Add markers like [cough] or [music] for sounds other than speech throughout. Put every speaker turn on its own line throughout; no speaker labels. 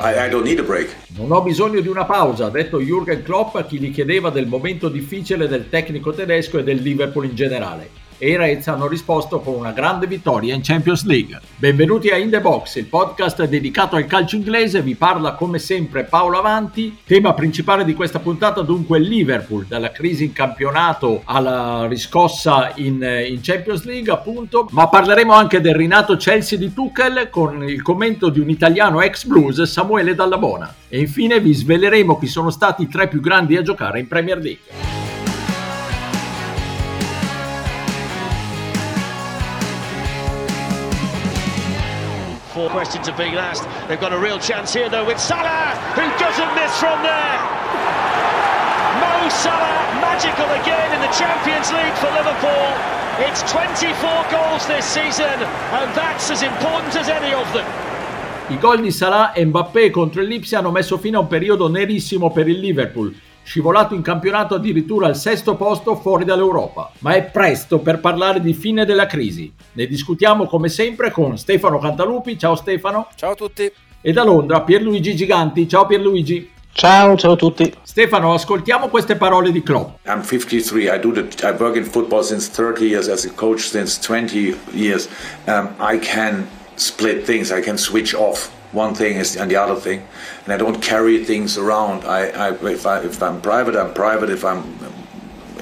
I, I.
Non ho bisogno di una pausa, ha detto Jürgen Klopp a chi gli chiedeva del momento difficile del tecnico tedesco e del Liverpool in generale e i Reds hanno risposto con una grande vittoria in Champions League. Benvenuti a In The Box, il podcast dedicato al calcio inglese, vi parla come sempre Paolo Avanti. Tema principale di questa puntata dunque Liverpool, dalla crisi in campionato alla riscossa in, in Champions League appunto, ma parleremo anche del rinato Chelsea di Tuchel con il commento di un italiano ex blues, Samuele Dallabona. E infine vi sveleremo chi sono stati i tre più grandi a giocare in Premier League.
Four questions are being asked. They've got a real chance here though with Salah, who doesn't miss from there. Mo Salah, magical again in the Champions League for Liverpool. It's 24 goals this season and that's as important as any of them.
I gol di Salah e Mbappé contro il Lipsia hanno messo fine a un periodo nerissimo per il Liverpool scivolato in campionato addirittura al sesto posto fuori dall'Europa. Ma è presto per parlare di fine della crisi. Ne discutiamo come sempre con Stefano Cantalupi. Ciao Stefano.
Ciao a tutti.
E da Londra Pierluigi Giganti. Ciao Pierluigi.
Ciao, ciao a tutti.
Stefano, ascoltiamo queste parole di Klopp.
I'm 53. I do the, I work in football since 30 years as a coach since 20 years. Um, I can split things. I can switch off. One thing is and the other thing, and I don't carry things around. I, I if I if I'm private, I'm private. If I'm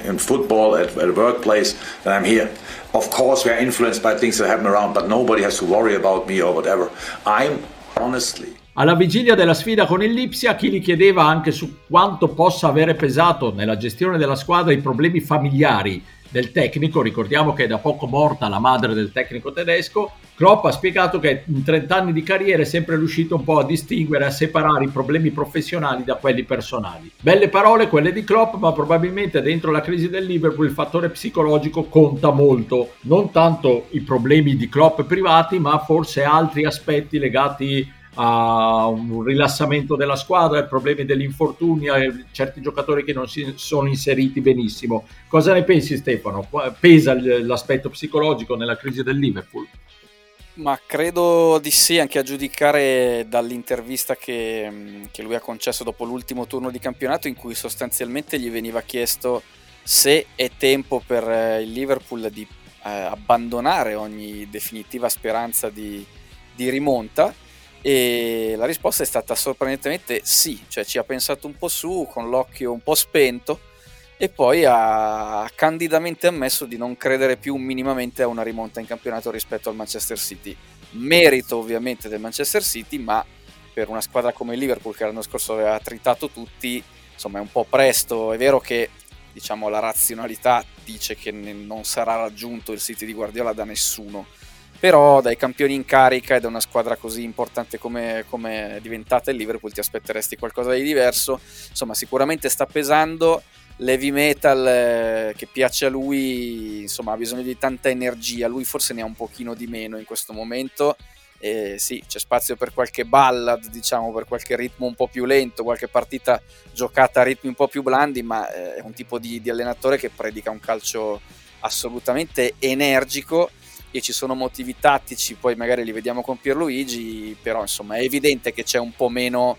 in football at, at a workplace, then I'm here. Of course, we are influenced by things that happen around, but nobody has to worry about me or whatever. I'm honestly.
Alla vigilia della sfida con il Lipsia, chi gli chiedeva anche su quanto possa avere pesato nella gestione della squadra i problemi familiari del tecnico, ricordiamo che è da poco morta la madre del tecnico tedesco, Klopp ha spiegato che in 30 anni di carriera è sempre riuscito un po' a distinguere, a separare i problemi professionali da quelli personali. Belle parole quelle di Klopp, ma probabilmente dentro la crisi del Liverpool il fattore psicologico conta molto, non tanto i problemi di Klopp privati, ma forse altri aspetti legati a un rilassamento della squadra, ai problemi dell'infortunio, certi giocatori che non si sono inseriti benissimo. Cosa ne pensi Stefano? Pesa l'aspetto psicologico nella crisi del Liverpool?
Ma credo di sì, anche a giudicare dall'intervista che, che, lui ha concesso dopo l'ultimo turno di campionato, in cui sostanzialmente gli veniva chiesto se è tempo per eh, il Liverpool di eh, abbandonare ogni definitiva speranza di, di rimonta e la risposta è stata sorprendentemente sì, cioè ci ha pensato un po' su con l'occhio un po' spento e poi ha candidamente ammesso di non credere più minimamente a una rimonta in campionato rispetto al Manchester City. Merito ovviamente del Manchester City, ma per una squadra come il Liverpool che l'anno scorso aveva tritato tutti, insomma è un po' presto. È vero che diciamo, la razionalità dice che non sarà raggiunto il City di Guardiola da nessuno però dai campioni in carica e da una squadra così importante come, come è diventata il Liverpool ti aspetteresti qualcosa di diverso. Insomma sicuramente sta pesando. L'heavy metal eh, che piace a lui insomma ha bisogno di tanta energia. Lui forse ne ha un pochino di meno in questo momento. E sì, c'è spazio per qualche ballad, diciamo, per qualche ritmo un po' più lento, qualche partita giocata a ritmi un po' più blandi, ma eh, è un tipo di, di allenatore che predica un calcio assolutamente energico e ci sono motivi tattici, poi magari li vediamo con Pierluigi, però insomma è evidente che c'è un po' meno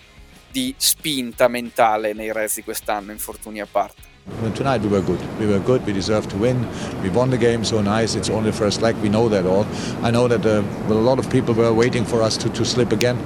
di spinta mentale nei Reds di quest'anno, infortuni a parte.
Tonight we were good. We were good. We deserved to win. We won the game so nice. It's only the first leg. We know that all. I know that uh, well, a lot of people were waiting for us to, to slip again,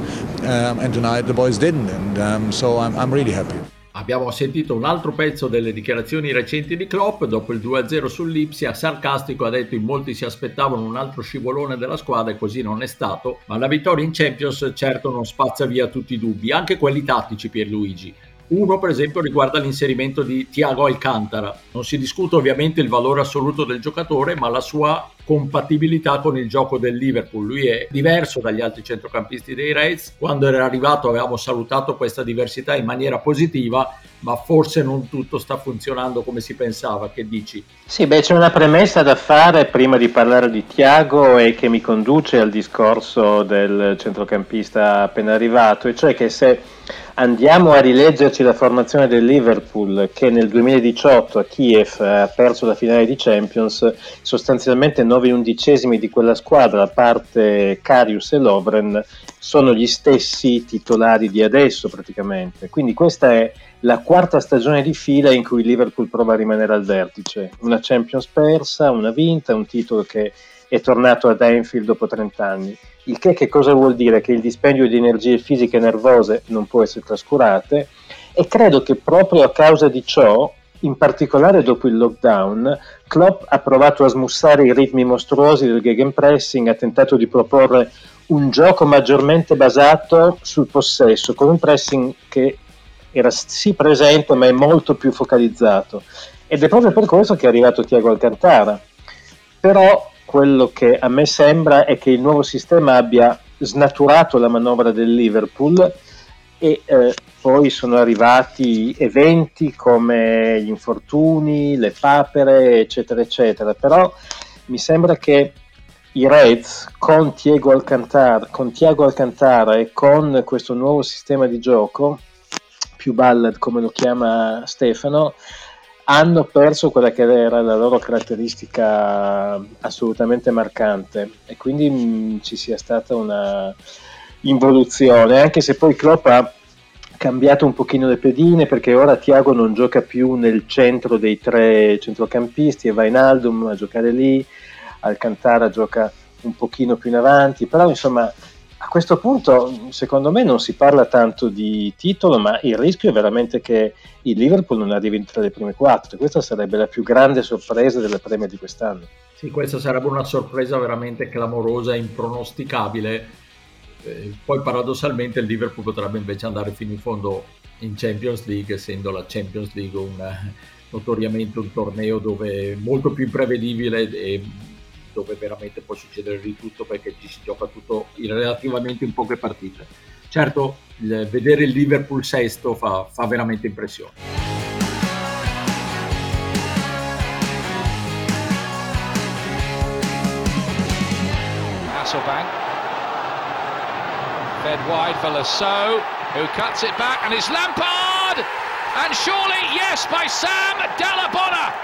um, and tonight the boys didn't, and um, so I'm, I'm really happy.
Abbiamo sentito un altro pezzo delle dichiarazioni recenti di Klopp, dopo il 2-0 sull'Ipsia, sarcastico ha detto in molti si aspettavano un altro scivolone della squadra e così non è stato, ma la vittoria in Champions certo non spazza via tutti i dubbi, anche quelli tattici Pierluigi. Uno, per esempio, riguarda l'inserimento di Thiago Alcantara. Non si discute ovviamente il valore assoluto del giocatore, ma la sua compatibilità con il gioco del Liverpool. Lui è diverso dagli altri centrocampisti dei Reds. Quando era arrivato avevamo salutato questa diversità in maniera positiva. Ma forse non tutto sta funzionando come si pensava, che dici?
Sì, beh, c'è una premessa da fare prima di parlare di Tiago e che mi conduce al discorso del centrocampista appena arrivato, e cioè che se andiamo a rileggerci la formazione del Liverpool che nel 2018 a Kiev ha perso la finale di Champions, sostanzialmente 9 undicesimi di quella squadra, a parte Carius e Lovren, sono gli stessi titolari di adesso praticamente. Quindi questa è la quarta stagione di fila in cui Liverpool prova a rimanere al vertice. Una Champions persa, una vinta, un titolo che è tornato ad Anfield dopo 30 anni. Il che, che cosa vuol dire? Che il dispendio di energie fisiche e nervose non può essere trascurate e credo che proprio a causa di ciò, in particolare dopo il lockdown, Klopp ha provato a smussare i ritmi mostruosi del gegenpressing, ha tentato di proporre un gioco maggiormente basato sul possesso, con un pressing che era sì presente ma è molto più focalizzato. Ed è proprio per questo che è arrivato Tiago Alcantara. Però quello che a me sembra è che il nuovo sistema abbia snaturato la manovra del Liverpool e eh, poi sono arrivati eventi come gli infortuni, le papere, eccetera, eccetera. Però mi sembra che i Reds con Tiago Alcantara, con Tiago Alcantara e con questo nuovo sistema di gioco, più ballad come lo chiama Stefano, hanno perso quella che era la loro caratteristica assolutamente marcante. E quindi mh, mm, ci sia stata una involuzione, anche se poi Klopp ha cambiato un pochino le pedine perché ora Tiago non gioca più nel centro dei tre centrocampisti e va in Aldum a giocare lì, Alcantara gioca un pochino più in avanti, però insomma questo punto, secondo me, non si parla tanto di titolo, ma il rischio è veramente che il Liverpool non arrivi tra le prime quattro. Questa sarebbe la più grande sorpresa delle Premier di quest'anno.
Sì, questa sarebbe una sorpresa veramente clamorosa, impronosticabile. Eh, poi paradossalmente il Liverpool potrebbe invece andare fino in fondo in Champions League, essendo la Champions League un, notoriamente un torneo dove è molto più imprevedibile e dove veramente può succedere di tutto perché ci si gioca tutto relativamente in poche partite. Certo, vedere il Liverpool sesto fa, fa veramente impressione. Hasselbank fed wide for Lasso, who cuts it back, and it's Lampard! And surely, yes, by Sam Dallabonna!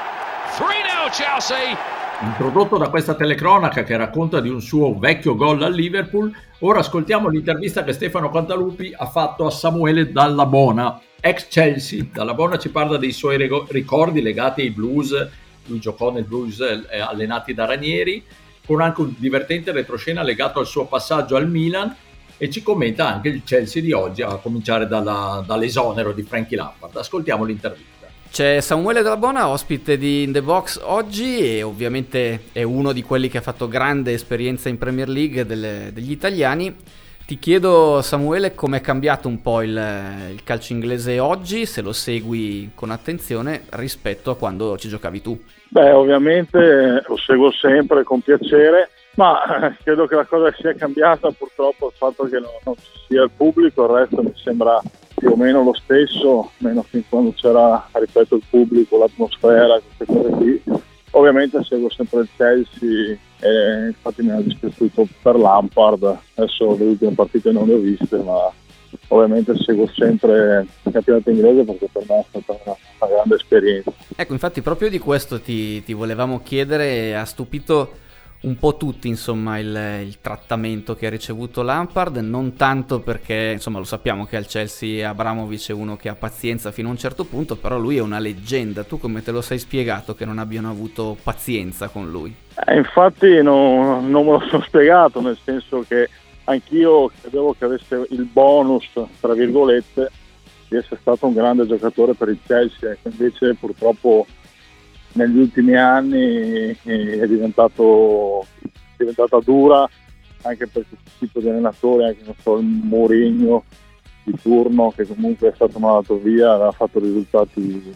3-0 Chelsea, Introdotto da questa telecronaca che racconta di un suo vecchio gol al Liverpool, ora ascoltiamo l'intervista che Stefano Cantalupi ha fatto a Samuele Dallabona, ex Chelsea. Dallabona ci parla dei suoi ricordi legati ai blues, lui giocò nel blues eh, allenati da Ranieri, con anche un divertente retroscena legato al suo passaggio al Milan e ci commenta anche il Chelsea di oggi, a cominciare dalla, dall'esonero di Frankie Lampard. Ascoltiamo l'intervista.
C'è Samuele Dallabona, ospite di In The Box oggi e ovviamente è uno di quelli che ha fatto grande esperienza in Premier League delle, degli italiani. Ti chiedo Samuele come è cambiato un po' il, il, calcio inglese oggi, se lo segui con attenzione rispetto a quando ci giocavi tu.
Beh, ovviamente lo seguo sempre con piacere, ma credo che la cosa sia cambiata purtroppo il fatto che non, non sia il pubblico, il resto mi sembra più o meno lo stesso, meno fin quando c'era, ripeto, il pubblico, l'atmosfera, queste cose qui. Ovviamente seguo sempre il Chelsea e infatti mi ha dispiaciuto per Lampard, adesso le ultime partite non le ho viste, ma ovviamente seguo sempre il campionato inglese perché per me è stata una, una grande esperienza.
Ecco, infatti proprio di questo ti, ti volevamo chiedere, ha stupito un po' tutti insomma il, il, trattamento che ha ricevuto Lampard, non tanto perché insomma lo sappiamo che al Chelsea Abramovic è uno che ha pazienza fino a un certo punto, però lui è una leggenda, tu come te lo sei spiegato che non abbiano avuto pazienza con lui?
Eh, infatti no, non me lo sono spiegato, nel senso che anch'io credevo che avesse il bonus, tra virgolette, di essere stato un grande giocatore per il Chelsea, invece purtroppo negli ultimi anni è, diventato, è diventata dura anche per questo tipo di allenatore, anche non so, il Mourinho di turno che comunque è stato mandato via, aveva fatto risultati,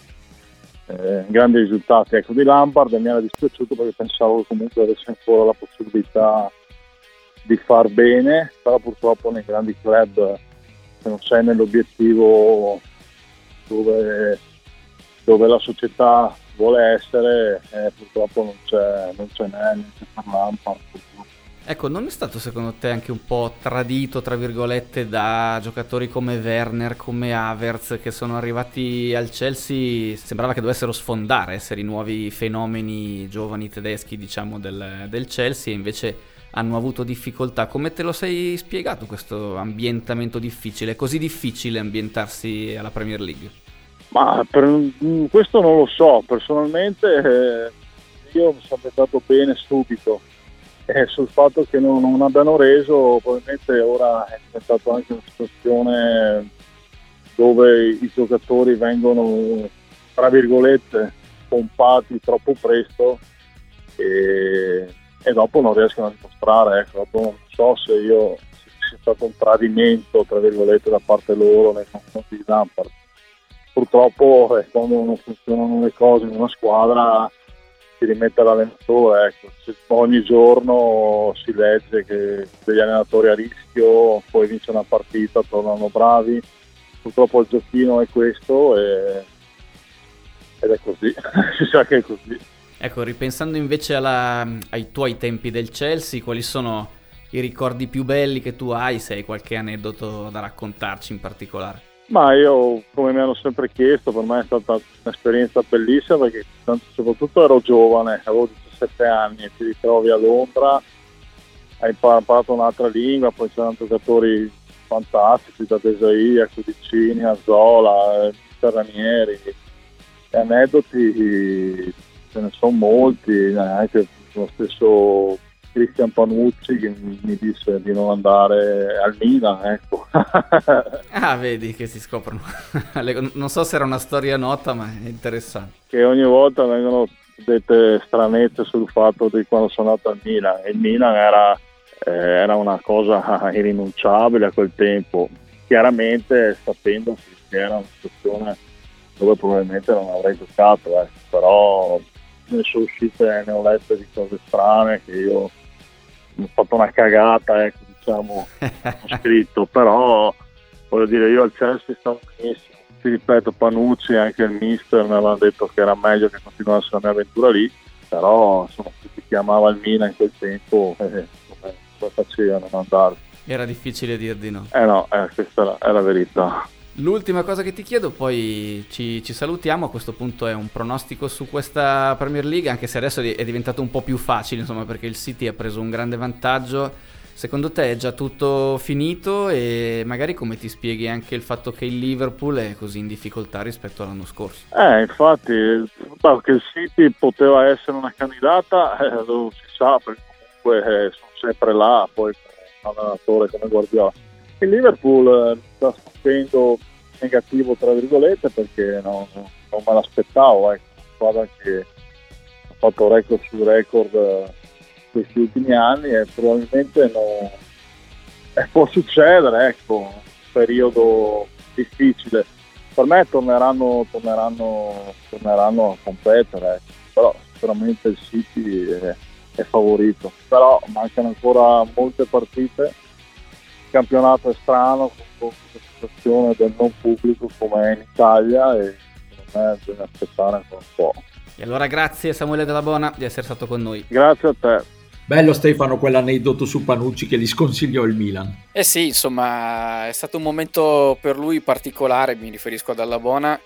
eh, grandi risultati. Ecco, di Lampard mi era dispiaciuto perché pensavo comunque avesse ancora la possibilità di far bene, però purtroppo nei grandi club se non sei nell'obiettivo dove, dove la società vuole essere e purtroppo non c'è, non c'è niente per Lampard.
Ecco, non è stato secondo te anche un po' tradito, tra virgolette, da giocatori come Werner, come Havertz, che sono arrivati al Chelsea, sembrava che dovessero sfondare, essere i nuovi fenomeni giovani tedeschi, diciamo, del, del Chelsea, e invece hanno avuto difficoltà. Come te lo sei spiegato questo ambientamento difficile? È così difficile ambientarsi alla Premier League?
Ma per, questo non lo so, personalmente eh, io mi sono pensato bene subito eh, sul fatto che non, non, abbiano reso, probabilmente ora è diventato anche una situazione dove i giocatori vengono, tra virgolette, pompati troppo presto e, e dopo non riescono a dimostrare. Ecco, non so se io sia stato un tradimento, tra virgolette, da parte loro nei confronti di Lampard. Purtroppo eh, quando non funzionano le cose in una squadra si rimette l'allenatore. Ecco. Ogni giorno si legge che degli allenatori a rischio, poi vince una partita, tornano bravi. Purtroppo il giochino è questo e... ed è così, [laughs] si sa che è così.
Ecco, ripensando invece alla, ai tuoi tempi del Chelsea, quali sono i ricordi più belli che tu hai, se hai qualche aneddoto da raccontarci in particolare?
Ma io, come mi hanno sempre chiesto, per me è stata un'esperienza bellissima perché soprattutto ero giovane, avevo 17 anni e ti ritrovi a Londra, hai imparato un'altra lingua, poi c'erano giocatori fantastici da Desai a Cudicini, a Zola, e aneddoti ce ne sono molti, anche lo stesso Cristian Panucci che mi disse di non andare al Milan, ecco. [laughs]
ah, vedi che si scoprono. [laughs] non so se era una storia nota, ma è interessante.
Che ogni volta vengono dette stranezze sul fatto di quando sono andato al Milan. Il Milan era, eh, era una cosa [laughs] irrinunciabile a quel tempo, chiaramente sapendo che era una situazione dove probabilmente non avrei giocato, eh. però ne sono uscite, ne ho lette di cose strane che io ho fatto una cagata, ecco, diciamo, ho [laughs] scritto, però voglio dire, io al Chelsea stavo benissimo, ti ripeto, Panucci e anche il mister mi avevano detto che era meglio che continuasse la mia avventura lì, però insomma, chi chiamava il Milan in quel tempo, eh, come, come faceva a non andare?
Era difficile dir di no.
Eh no, eh, questa la, è la verità.
L'ultima cosa che ti chiedo, poi ci, ci, salutiamo. A questo punto è un pronostico su questa Premier League, anche se adesso è diventato un po' più facile, insomma, perché il City ha preso un grande vantaggio. Secondo te è già tutto finito e magari come ti spieghi anche il fatto che il Liverpool è così in difficoltà rispetto all'anno scorso?
Eh, infatti, che il City poteva essere una candidata, eh, lo si sa, perché comunque eh, sono sempre là, poi un allenatore come Guardiola. Il Liverpool eh, sta facendo negativo tra virgolette perché no, non me l'aspettavo, ecco, una squadra che ha fatto record su record eh, questi ultimi anni e probabilmente non, eh, può succedere, ecco, un periodo difficile. Per me torneranno, torneranno, torneranno a competere, ecco. però sicuramente il City è, è favorito. Però mancano ancora molte partite, campionato è strano, con situazione del non pubblico come è in Italia e secondo me bisogna aspettare ancora un po'.
E allora grazie Samuele Della Bona di essere stato con noi.
Grazie a te.
Bello Stefano quell'aneddoto su Panucci che gli sconsigliò il Milan.
Eh sì, insomma, è stato un momento per lui particolare, mi riferisco ad Allabona,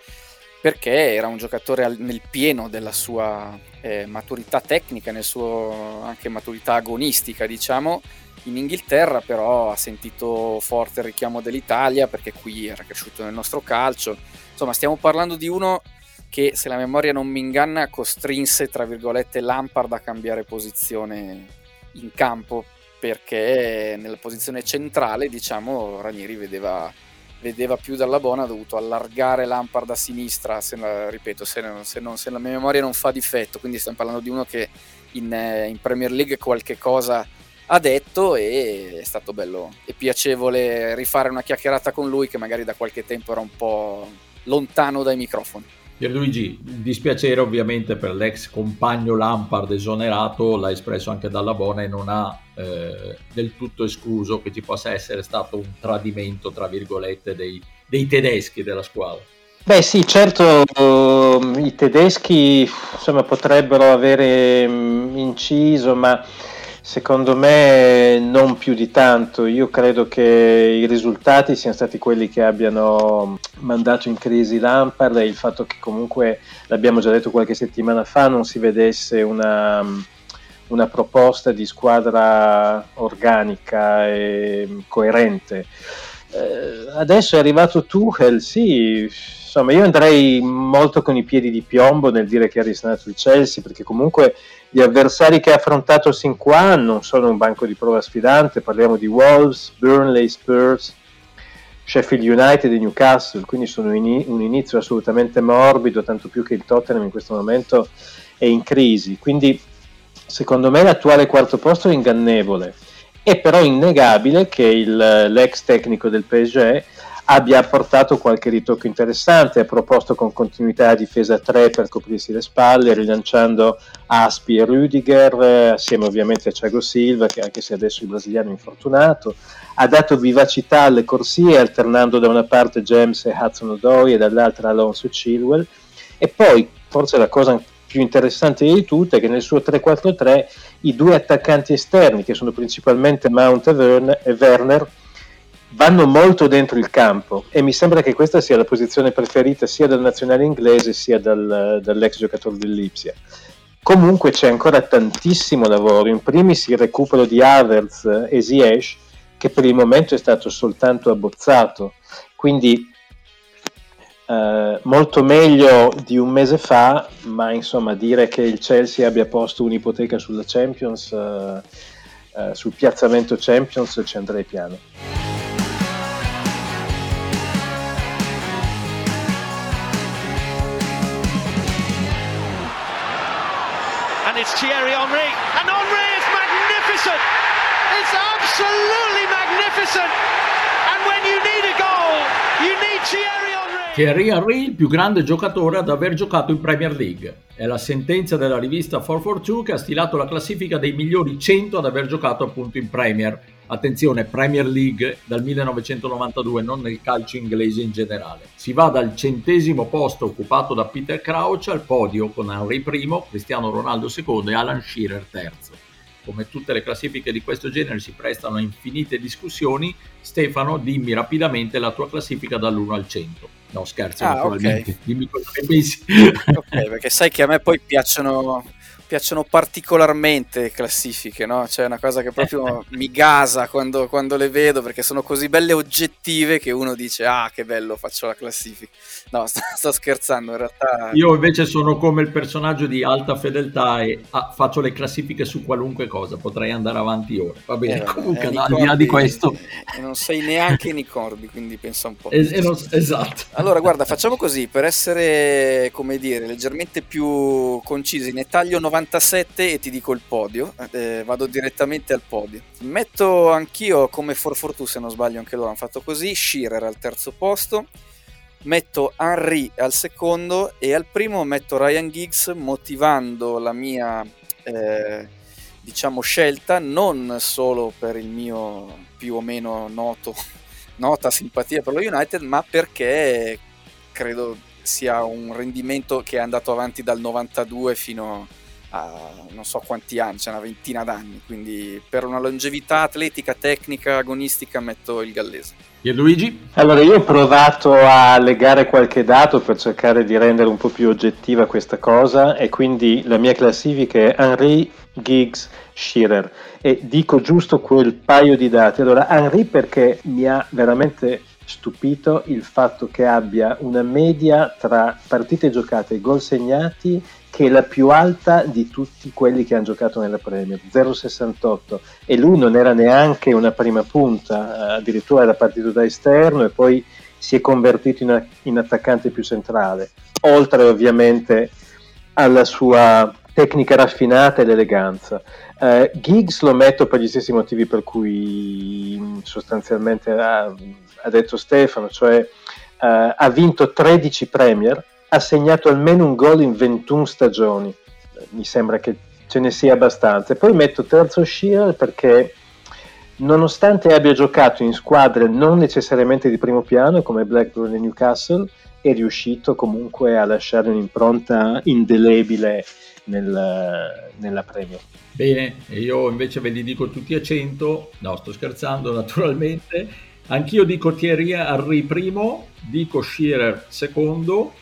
perché era un giocatore nel pieno della sua eh, maturità tecnica, nel suo anche maturità agonistica, diciamo, in Inghilterra però ha sentito forte il richiamo dell'Italia perché qui era cresciuto nel nostro calcio. Insomma, stiamo parlando di uno che, se la memoria non mi inganna, costrinse, tra virgolette, Lampard a cambiare posizione in campo perché nella posizione centrale, diciamo, Ranieri vedeva, vedeva più dalla buona, ha dovuto allargare Lampard a sinistra, se ripeto, se, se, non, se, la memoria non fa difetto, quindi stiamo parlando di uno che in, in Premier League qualche cosa ha detto e è stato bello e piacevole rifare una chiacchierata con lui che magari da qualche tempo era un po' lontano dai microfoni.
Pierluigi, dispiacere ovviamente per l'ex compagno Lampard esonerato, l'ha espresso anche dalla Bona e non ha eh, del tutto escluso che ci possa essere stato un tradimento, tra virgolette, dei, dei tedeschi della squadra.
Beh sì, certo i tedeschi insomma, potrebbero avere mm, inciso, ma secondo me non più di tanto. Io credo che i risultati siano stati quelli che abbiano mandato in crisi Lampard e il fatto che comunque, l'abbiamo già detto qualche settimana fa, non si vedesse una, una proposta di squadra organica e coerente. Eh, adesso è arrivato Tuchel, sì, insomma, io andrei molto con i piedi di piombo nel dire che ha risanato il Chelsea, perché comunque gli avversari che ha affrontato sin qua non sono un banco di prova sfidante, parliamo di Wolves, Burnley, Spurs, Sheffield United e Newcastle, quindi sono in, un inizio assolutamente morbido, tanto più che il Tottenham in questo momento è in crisi. Quindi secondo me l'attuale quarto posto è ingannevole. È però innegabile che il, l'ex tecnico del PSG abbia apportato qualche ritocco interessante, ha proposto con continuità a difesa 3 per coprirsi le spalle, rilanciando Aspi e Rüdiger, assieme ovviamente a Thiago Silva, che anche se adesso il brasiliano è infortunato, ha dato vivacità alle corsie, alternando da una parte James e Hudson Odoi e dall'altra Alonso e Chilwell, e poi, forse la cosa più interessante di tutte è che nel suo 3-4-3 i due attaccanti esterni, che sono principalmente Mount e Werner, vanno molto dentro il campo e mi sembra che questa sia la posizione preferita sia dal nazionale inglese sia dal, dall'ex giocatore dell'Ipsia. Comunque c'è ancora tantissimo lavoro, in primis il recupero di Havertz e Ziyech che per il momento è stato soltanto abbozzato, quindi eh, molto meglio di un mese fa, ma insomma dire che il Chelsea abbia posto un'ipoteca sulla Champions, eh, eh, sul piazzamento Champions ci andrei piano.
Absolutely magnificent. And when you need a goal, you need Thierry Henry.
Thierry Henry, il più grande giocatore ad aver giocato in Premier League. È la sentenza della rivista 442 che ha stilato la classifica dei migliori 100 ad aver giocato appunto in Premier attenzione, Premier League dal 1992, non nel calcio inglese in generale. Si va dal centesimo posto occupato da Peter Crouch al podio con Henry I, Cristiano Ronaldo II e Alan Shearer III. Come tutte le classifiche di questo genere si prestano a infinite discussioni, Stefano, dimmi rapidamente la tua classifica dall'1 al 100. No, scherzo, ah, naturalmente. Okay. Dimmi cosa ne [laughs] pensi.
ok, perché sai che a me poi piacciono piacciono particolarmente classifiche, no? Cioè è una cosa che proprio [laughs] mi gasa quando, quando, le vedo perché sono così belle oggettive che uno dice ah che bello faccio la classifica. No, sto, [laughs] sto scherzando, in realtà...
Io invece sono come il personaggio di alta fedeltà e ah, faccio le classifiche su qualunque cosa, potrei andare avanti ora. Va bene, eh, comunque eh, al di là di questo...
E non sei neanche Nicordi, quindi pensa un po'.
Es- non, esatto.
Allora guarda, facciamo così, per essere, come dire, leggermente più concisi, ne taglio 90 97 e ti dico il podio, eh, vado direttamente al podio. Metto anch'io come Forfortu, se non sbaglio anche loro hanno fatto così, Shearer al terzo posto, metto Henry al secondo e al primo metto Ryan Giggs motivando la mia eh, diciamo scelta non solo per il mio più o meno noto [laughs] nota simpatia per lo United ma perché credo sia un rendimento che è andato avanti dal 92 fino a a non so quanti anni, c'è una ventina d'anni, quindi per una longevità atletica, tecnica, agonistica metto il gallese.
E Luigi?
Allora io ho provato a legare qualche dato per cercare di rendere un po' più oggettiva questa cosa e quindi la mia classifica è Henry, Giggs, Shearer e dico giusto quel paio di dati. Allora Henry perché mi ha veramente stupito il fatto che abbia una media tra partite giocate e gol segnati che è la più alta di tutti quelli che hanno giocato nella Premier, 0,68 e lui non era neanche una prima punta, addirittura era partito da esterno e poi si è convertito in, in attaccante più centrale, oltre ovviamente alla sua tecnica raffinata ed eleganza. Uh, Giggs lo metto per gli stessi motivi per cui sostanzialmente ha, ha detto Stefano, cioè uh, ha vinto 13 Premier, ha segnato almeno un gol in 21 stagioni, mi sembra che ce ne sia abbastanza. E poi metto terzo Shearer perché nonostante abbia giocato in squadre non necessariamente di primo piano come Blackburn e Newcastle, è riuscito comunque a lasciare un'impronta indelebile nel, nella Premier.
Bene, io invece ve li dico tutti a 100, no sto scherzando naturalmente, anch'io dico Thierry Henry primo, dico Shearer secondo,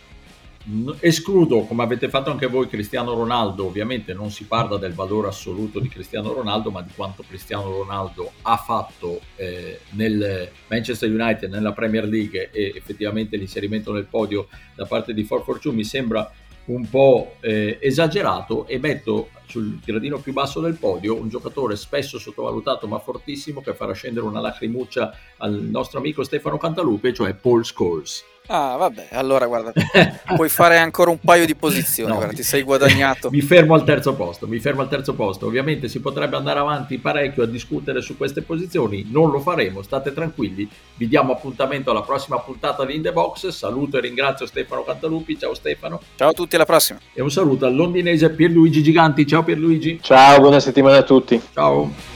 escludo come avete fatto anche voi Cristiano Ronaldo, ovviamente non si parla del valore assoluto di Cristiano Ronaldo, ma di quanto Cristiano Ronaldo ha fatto eh, nel Manchester United, nella Premier League e effettivamente l'inserimento nel podio da parte di 442 mi sembra un po' eh, esagerato e metto sul gradino più basso del podio un giocatore spesso sottovalutato ma fortissimo che farà scendere una lacrimuccia al nostro amico Stefano Cantalupe, cioè Paul Scholes.
Ah, vabbè, allora guarda, [laughs] puoi fare ancora un paio di posizioni, no, guarda, ti sei guadagnato.
Mi fermo al terzo posto, mi fermo al terzo posto. Ovviamente si potrebbe andare avanti parecchio a discutere su queste posizioni, non lo faremo, state tranquilli. Vi diamo appuntamento alla prossima puntata di In The Box. Saluto e ringrazio Stefano Cantalupi, ciao Stefano.
Ciao a tutti, alla prossima.
E un saluto al londinese Pierluigi Giganti, ciao Pierluigi.
Ciao, buona settimana a tutti.
Ciao.